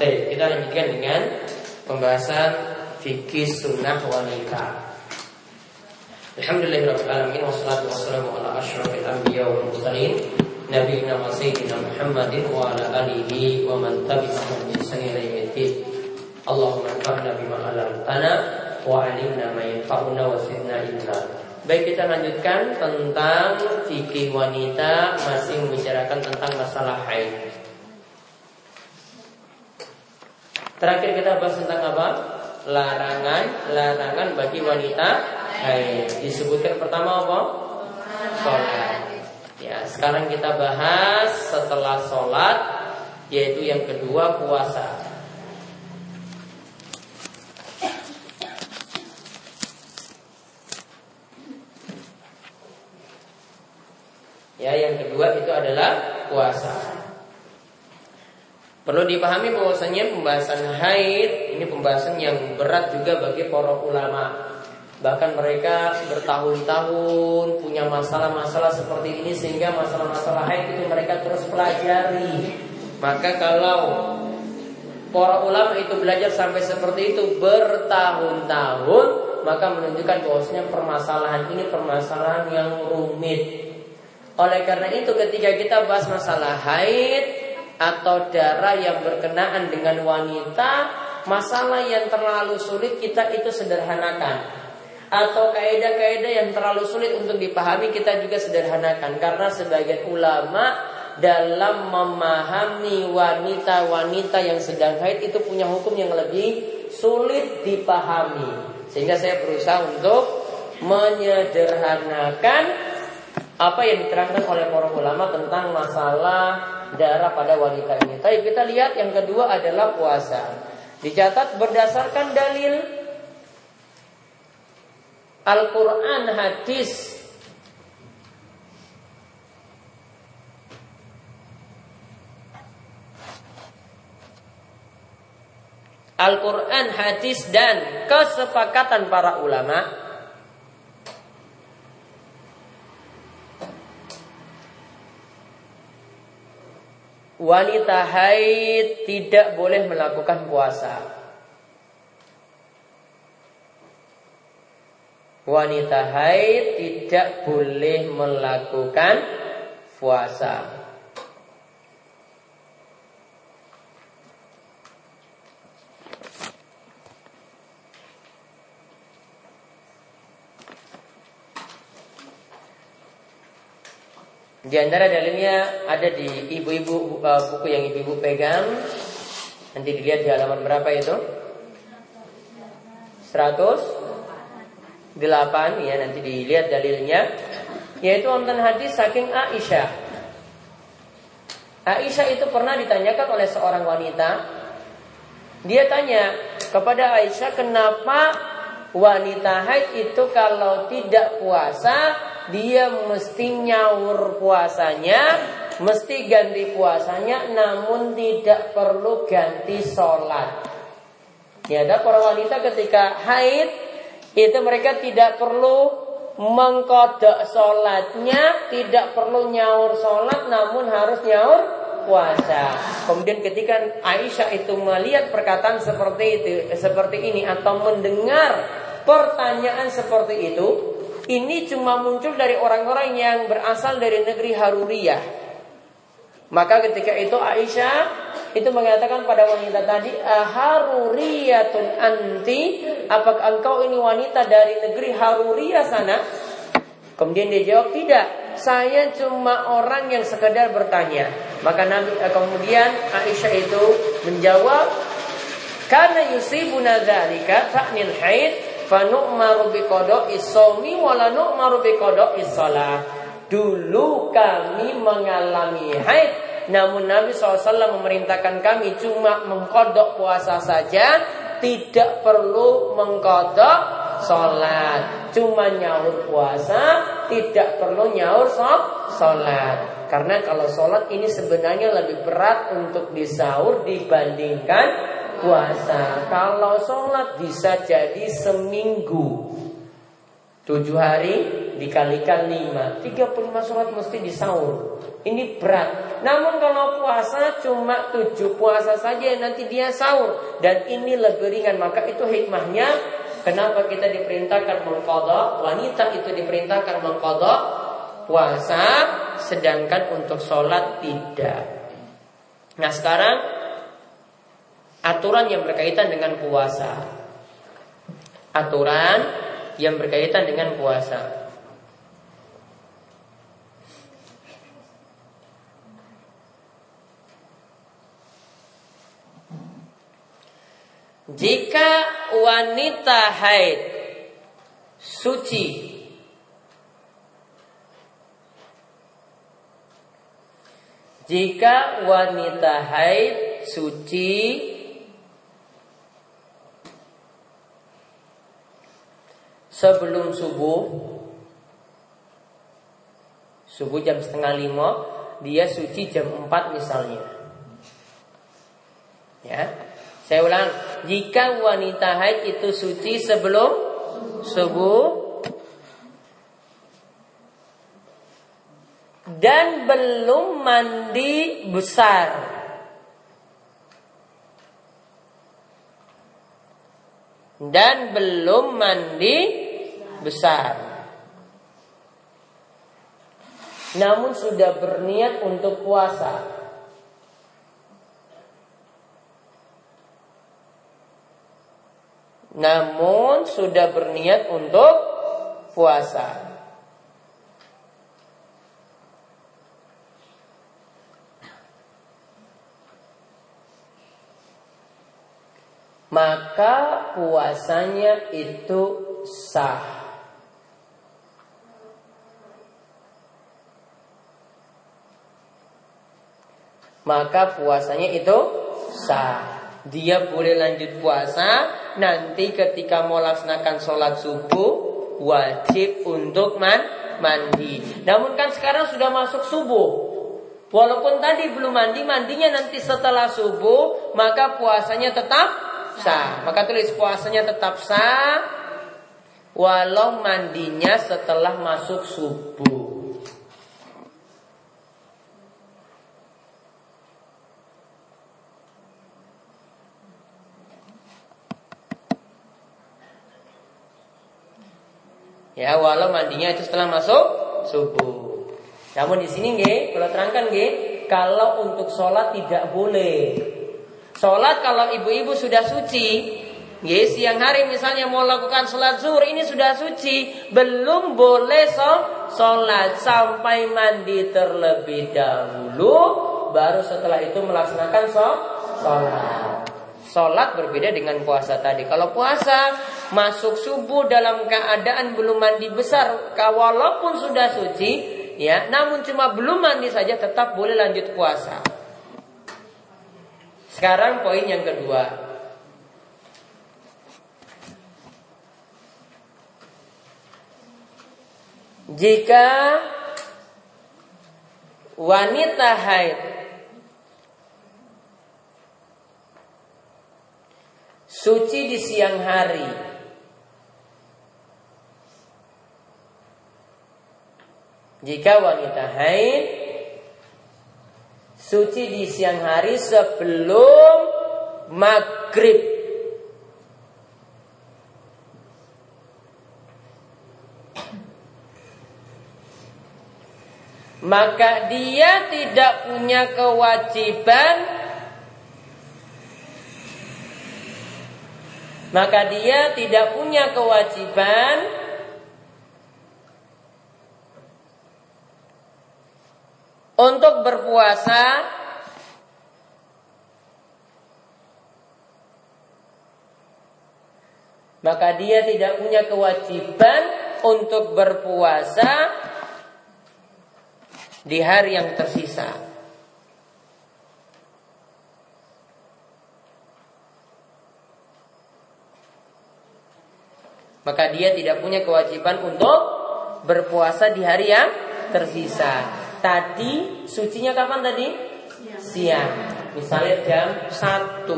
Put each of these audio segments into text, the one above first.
Baik, kita lanjutkan dengan pembahasan fikih sunnah wanita. Alhamdulillahirrahmanirrahim Wassalatu wassalamu ala ashrafil anbiya wal mursalin Nabiina wa sayyidina Muhammadin wa ala alihi wa man tabi'ahum bi ihsan Allahumma anfa'na bima 'allamtana wa 'allimna ma wa zidna ilma. Baik kita lanjutkan tentang fikih wanita masih membicarakan tentang masalah haid. Terakhir kita bahas tentang apa? Larangan, larangan bagi wanita haid. Disebutkan pertama apa? Sholat. Ya, sekarang kita bahas setelah sholat, yaitu yang kedua puasa. Ya, yang kedua itu adalah puasa. Perlu dipahami bahwasanya pembahasan haid ini pembahasan yang berat juga bagi para ulama. Bahkan mereka bertahun-tahun punya masalah-masalah seperti ini sehingga masalah-masalah haid itu mereka terus pelajari. Maka kalau para ulama itu belajar sampai seperti itu bertahun-tahun, maka menunjukkan bahwasanya permasalahan ini permasalahan yang rumit. Oleh karena itu ketika kita bahas masalah haid, atau darah yang berkenaan dengan wanita, masalah yang terlalu sulit kita itu sederhanakan. Atau kaidah-kaidah yang terlalu sulit untuk dipahami kita juga sederhanakan karena sebagian ulama dalam memahami wanita-wanita yang sedang haid itu punya hukum yang lebih sulit dipahami. Sehingga saya berusaha untuk menyederhanakan apa yang diterangkan oleh para ulama tentang masalah darah pada wanita ini. Tapi kita lihat yang kedua adalah puasa. Dicatat berdasarkan dalil Al-Quran hadis Al-Quran hadis dan kesepakatan para ulama wanita haid tidak boleh melakukan puasa. Wanita haid tidak boleh melakukan puasa. Di antara dalilnya ada di ibu-ibu uh, buku yang ibu-ibu pegang. Nanti dilihat di halaman berapa itu? 108 ya nanti dilihat dalilnya yaitu wonten hadis saking Aisyah. Aisyah itu pernah ditanyakan oleh seorang wanita. Dia tanya kepada Aisyah kenapa wanita haid itu kalau tidak puasa dia mesti nyaur puasanya, mesti ganti puasanya, namun tidak perlu ganti sholat. Ya, ada para wanita ketika haid itu mereka tidak perlu mengkodok sholatnya, tidak perlu nyaur sholat, namun harus nyaur puasa. Kemudian ketika Aisyah itu melihat perkataan seperti itu, seperti ini atau mendengar pertanyaan seperti itu, ini cuma muncul dari orang-orang yang berasal dari negeri Haruriyah. Maka ketika itu Aisyah itu mengatakan pada wanita tadi, Haruriyatun anti, apakah engkau ini wanita dari negeri Haruriyah sana? Kemudian dia jawab, tidak, saya cuma orang yang sekedar bertanya. Maka Nabi eh, kemudian Aisyah itu menjawab, karena yusibuna dzalika ta'nil haid Fanu'maru biqada'i shaumi wa la nu'maru biqada'i. Dulu kami mengalami haid namun Nabi SAW memerintahkan kami cuma mengkodok puasa saja Tidak perlu mengkodok sholat Cuma nyaur puasa Tidak perlu nyaur sholat Karena kalau sholat ini sebenarnya lebih berat untuk disaur dibandingkan puasa Kalau sholat bisa jadi seminggu. Tujuh hari dikalikan 5 35 sholat mesti disaur. Ini berat. Namun kalau puasa cuma 7 puasa saja nanti dia sahur Dan ini lebih ringan. Maka itu hikmahnya Kenapa kita diperintahkan mengkodok. Wanita itu diperintahkan mengkodok Puasa Sedangkan untuk sholat tidak. Nah sekarang Aturan yang berkaitan dengan puasa. Aturan yang berkaitan dengan puasa. Jika wanita haid suci Jika wanita haid suci sebelum subuh Subuh jam setengah lima Dia suci jam empat misalnya Ya saya ulang, jika wanita haid itu suci sebelum subuh dan belum mandi besar. Dan belum mandi besar. Namun sudah berniat untuk puasa. namun sudah berniat untuk puasa. Maka puasanya itu sah. Maka puasanya itu sah dia boleh lanjut puasa nanti ketika mau laksanakan sholat subuh wajib untuk man mandi. Namun kan sekarang sudah masuk subuh. Walaupun tadi belum mandi, mandinya nanti setelah subuh, maka puasanya tetap sah. Maka tulis puasanya tetap sah, walau mandinya setelah masuk subuh. Ya, walau mandinya itu setelah masuk subuh. Namun di sini nggih, kalau terangkan nggih, kalau untuk sholat tidak boleh. Sholat kalau ibu-ibu sudah suci, nggih siang hari misalnya mau lakukan sholat zuhur ini sudah suci, belum boleh sholat sampai mandi terlebih dahulu, baru setelah itu melaksanakan sholat. Sholat berbeda dengan puasa tadi. Kalau puasa masuk subuh dalam keadaan belum mandi besar, walaupun sudah suci, ya, namun cuma belum mandi saja tetap boleh lanjut puasa. Sekarang poin yang kedua. Jika wanita haid Suci di siang hari. Jika wanita haid suci di siang hari sebelum maghrib. Maka dia tidak punya kewajiban maka dia tidak punya kewajiban untuk berpuasa maka dia tidak punya kewajiban untuk berpuasa di hari yang tersisa. Maka dia tidak punya kewajiban untuk berpuasa di hari yang tersisa. Tadi sucinya kapan tadi? Siang. Misalnya jam 1.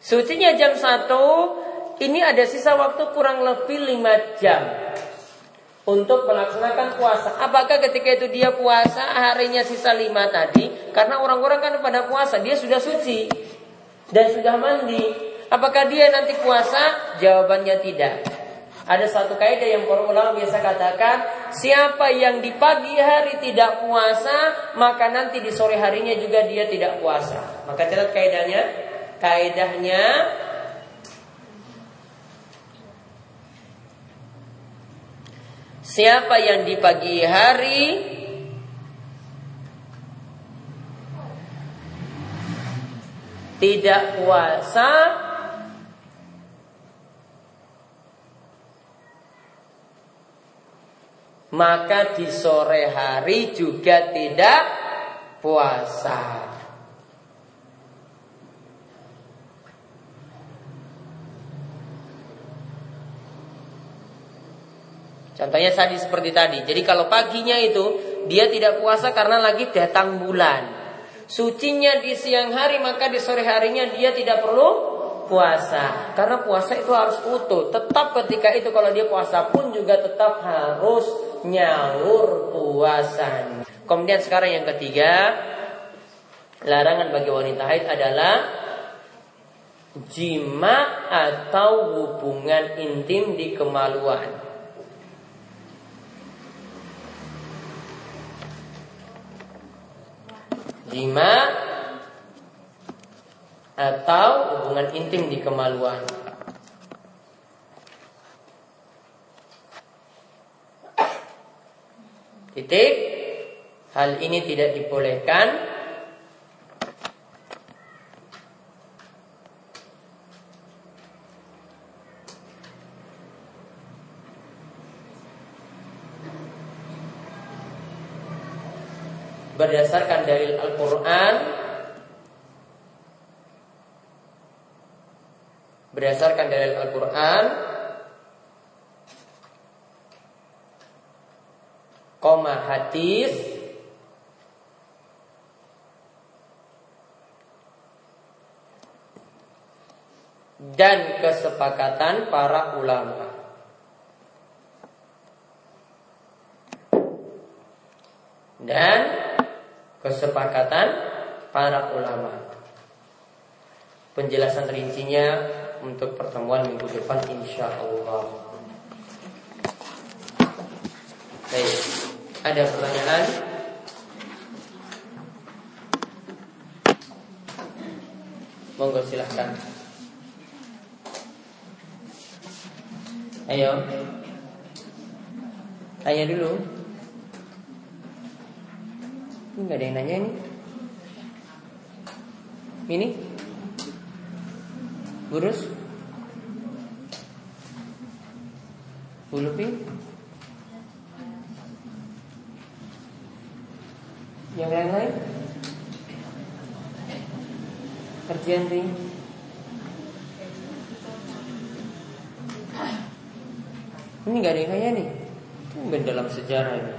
Sucinya jam 1 ini ada sisa waktu kurang lebih 5 jam. untuk melaksanakan puasa. Apakah ketika itu dia puasa harinya sisa lima tadi? Karena orang-orang kan pada puasa dia sudah suci dan sudah mandi. Apakah dia nanti puasa? Jawabannya tidak. Ada satu kaidah yang para ulama biasa katakan, siapa yang di pagi hari tidak puasa, maka nanti di sore harinya juga dia tidak puasa. Maka catat kaidahnya, kaidahnya Siapa yang di pagi hari tidak puasa maka di sore hari juga tidak puasa. Contohnya tadi seperti tadi. Jadi kalau paginya itu dia tidak puasa karena lagi datang bulan. Sucinya di siang hari maka di sore harinya dia tidak perlu puasa. Karena puasa itu harus utuh. Tetap ketika itu kalau dia puasa pun juga tetap harus nyaur puasa. Kemudian sekarang yang ketiga, larangan bagi wanita haid adalah jima atau hubungan intim di kemaluan. jima atau hubungan intim di kemaluan. Titik. Hal ini tidak dibolehkan berdasarkan dalil Al-Quran berdasarkan dalil Al-Quran koma hadis dan kesepakatan para ulama dan kesepakatan para ulama. Penjelasan rincinya untuk pertemuan minggu depan insya Allah. Baik, ada pertanyaan? Monggo silahkan. Ayo. Tanya dulu. Ini ada yang nanya ini. Ini? Burus? Bulupi? Yang lain-lain? Kerjaan ring? Ini nggak ada yang nanya nih. Mungkin dalam sejarah ini.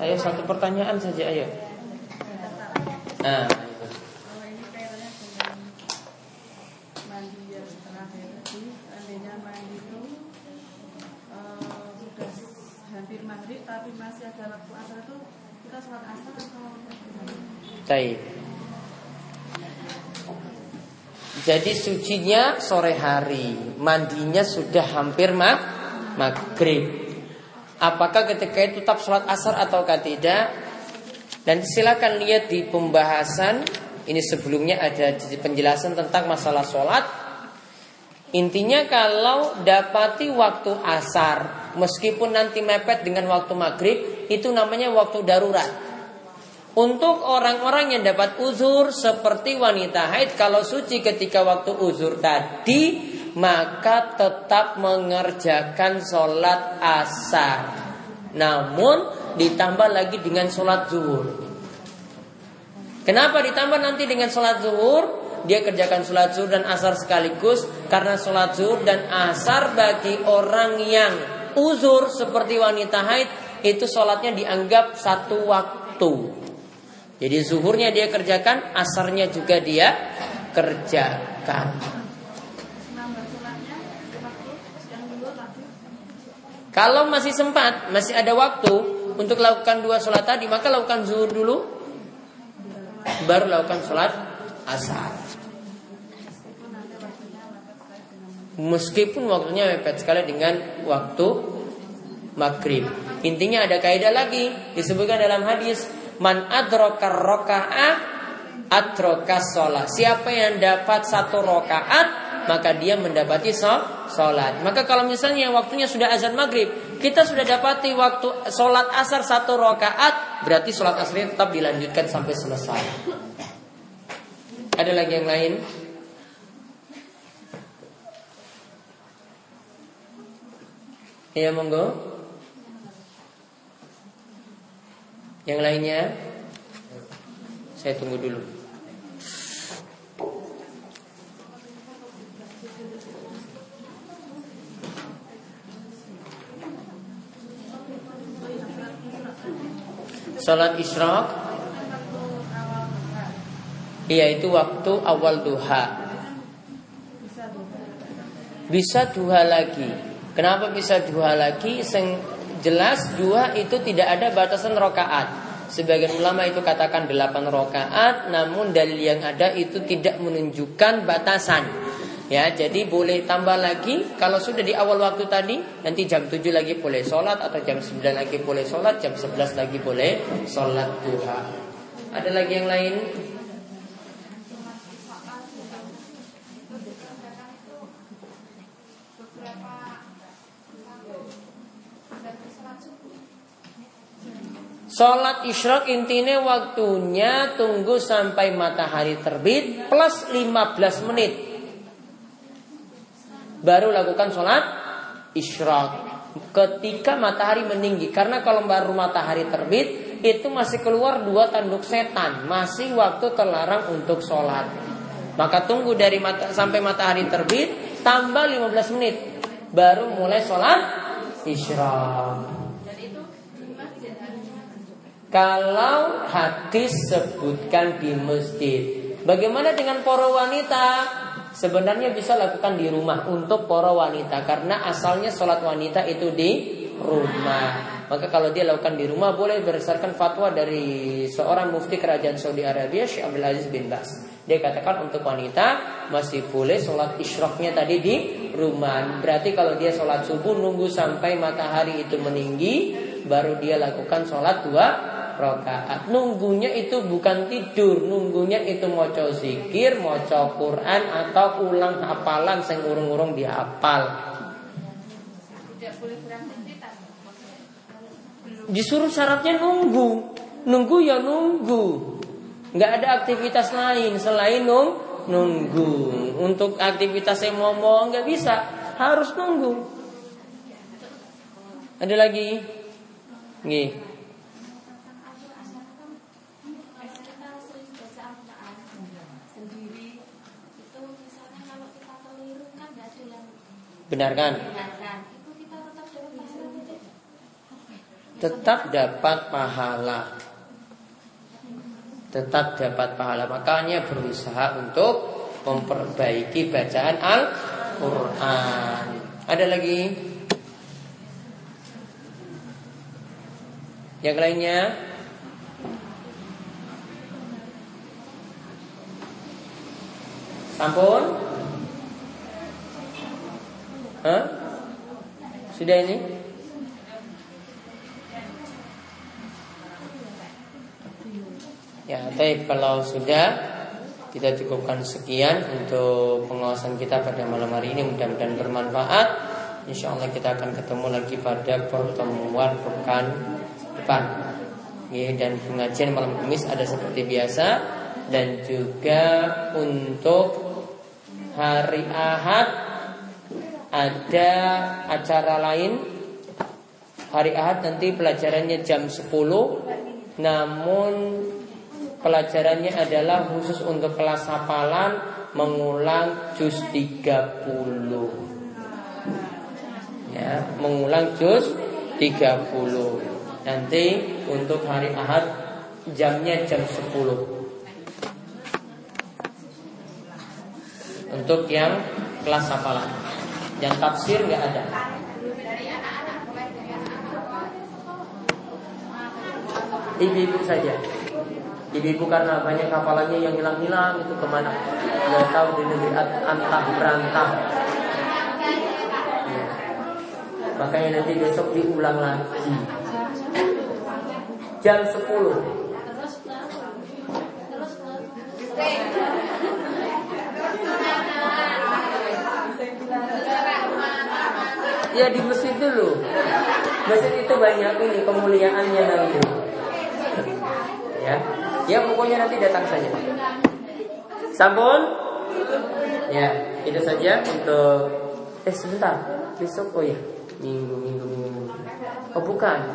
Ayo satu pertanyaan saja ayo. Nah, Taib. Jadi sucinya sore hari, mandinya sudah hampir mag maghrib. Apakah ketika itu tetap sholat asar atau tidak? Dan silakan lihat di pembahasan ini sebelumnya ada penjelasan tentang masalah sholat. Intinya kalau dapati waktu asar meskipun nanti mepet dengan waktu maghrib itu namanya waktu darurat. Untuk orang-orang yang dapat uzur seperti wanita haid kalau suci ketika waktu uzur tadi maka tetap mengerjakan sholat asar. Namun ditambah lagi dengan sholat zuhur. Kenapa ditambah nanti dengan sholat zuhur? Dia kerjakan sholat zuhur dan asar sekaligus karena sholat zuhur dan asar bagi orang yang uzur seperti wanita haid itu sholatnya dianggap satu waktu. Jadi zuhurnya dia kerjakan, asarnya juga dia kerjakan. Kalau masih sempat, masih ada waktu untuk lakukan dua sholat tadi, maka lakukan zuhur dulu, baru lakukan sholat asar. Meskipun waktunya mepet sekali dengan waktu maghrib. Intinya ada kaidah lagi disebutkan dalam hadis man adroka rokaat adroka sholat. Siapa yang dapat satu rokaat maka dia mendapati sholat. Maka kalau misalnya waktunya sudah azan maghrib, kita sudah dapati waktu sholat asar satu rokaat, berarti sholat asar tetap dilanjutkan sampai selesai. Ada lagi yang lain? Ya monggo. Yang lainnya Saya tunggu dulu Salat isyraq Iya itu waktu awal duha Bisa duha lagi Kenapa bisa duha lagi? jelas dua itu tidak ada batasan rokaat. Sebagian ulama itu katakan delapan rokaat, namun dalil yang ada itu tidak menunjukkan batasan. Ya, jadi boleh tambah lagi kalau sudah di awal waktu tadi nanti jam 7 lagi boleh sholat atau jam 9 lagi boleh sholat, jam 11 lagi boleh sholat duha. Ada lagi yang lain? Sholat isyraq intinya waktunya tunggu sampai matahari terbit plus 15 menit. Baru lakukan sholat isyraq. Ketika matahari meninggi. Karena kalau baru matahari terbit itu masih keluar dua tanduk setan. Masih waktu terlarang untuk sholat. Maka tunggu dari mata, sampai matahari terbit tambah 15 menit. Baru mulai sholat isyraq. Kalau hadis sebutkan di masjid. Bagaimana dengan para wanita? Sebenarnya bisa lakukan di rumah untuk para wanita. Karena asalnya sholat wanita itu di rumah. Maka kalau dia lakukan di rumah Boleh berdasarkan fatwa dari seorang mufti kerajaan Saudi Arabia Syekh Abdul Aziz bin Bas. Dia katakan untuk wanita masih boleh sholat isyroknya tadi di rumah. Berarti kalau dia sholat subuh nunggu sampai matahari itu meninggi Baru dia lakukan sholat dua rokaat. Nunggunya itu bukan tidur, nunggunya itu mau zikir, mau Quran atau ulang hafalan sing urung-urung dihafal. Disuruh syaratnya nunggu, nunggu ya nunggu. Nggak ada aktivitas lain selain nung nunggu. Untuk aktivitas yang ngomong nggak bisa, harus nunggu. Ada lagi? Nih. Benarkan? Tetap dapat pahala. Tetap dapat pahala. Makanya berusaha untuk memperbaiki bacaan Al-Quran. Ada lagi? Yang lainnya? Sampun? Hah? Sudah ini? Ya, tapi kalau sudah kita cukupkan sekian untuk pengawasan kita pada malam hari ini mudah-mudahan bermanfaat. Insya Allah kita akan ketemu lagi pada pertemuan pekan depan. Ya, dan pengajian malam Kamis ada seperti biasa dan juga untuk hari Ahad ada acara lain? Hari Ahad nanti pelajarannya jam 10 namun pelajarannya adalah khusus untuk kelas hafalan mengulang juz 30 ya mengulang juz 30 nanti untuk hari Ahad jamnya jam 10 untuk yang kelas hafalan yang tafsir nggak ada. Ibu-ibu saja. Ibu-ibu karena banyak kapalannya yang hilang-hilang itu ke mana? Nggak tahu di negeri antah berantah. Iya. Makanya nanti besok diulang lagi. Jam 10 Ya di masjid dulu. Masjid itu banyak ini kemuliaannya nanti. Ya, ya pokoknya nanti datang saja. Sampun? Ya, itu saja untuk eh sebentar. Besok oh ya, minggu minggu minggu. Oh bukan.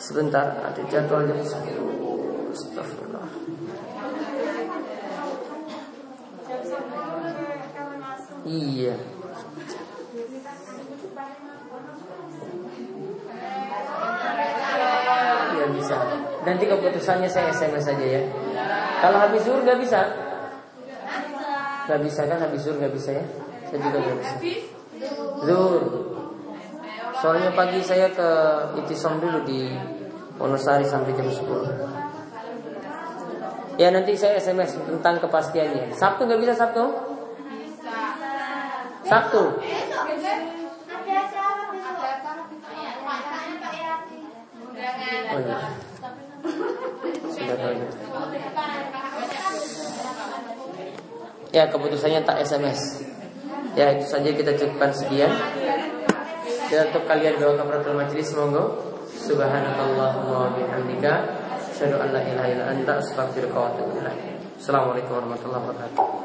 Sebentar, ada jadwal jam 10. Astagfirullah. Iya. Ya bisa. Nanti keputusannya saya SMS saja ya. Kalau habis zuhur nggak bisa. Nggak bisa kan habis zuhur nggak bisa ya. Saya juga nggak bisa. Zuhur. Soalnya pagi saya ke Itisom dulu di Wonosari sampai jam 10. Ya nanti saya SMS tentang kepastiannya. Sabtu nggak bisa Sabtu? Sabtu. Oh, iya. Ya keputusannya tak SMS. Ya itu saja kita cukupkan sekian. Dan untuk kalian doa kafaratul majelis monggo. Subhanakallahumma wa bihamdika asyhadu an la ilaha illa anta. Assalamualaikum warahmatullahi wabarakatuh.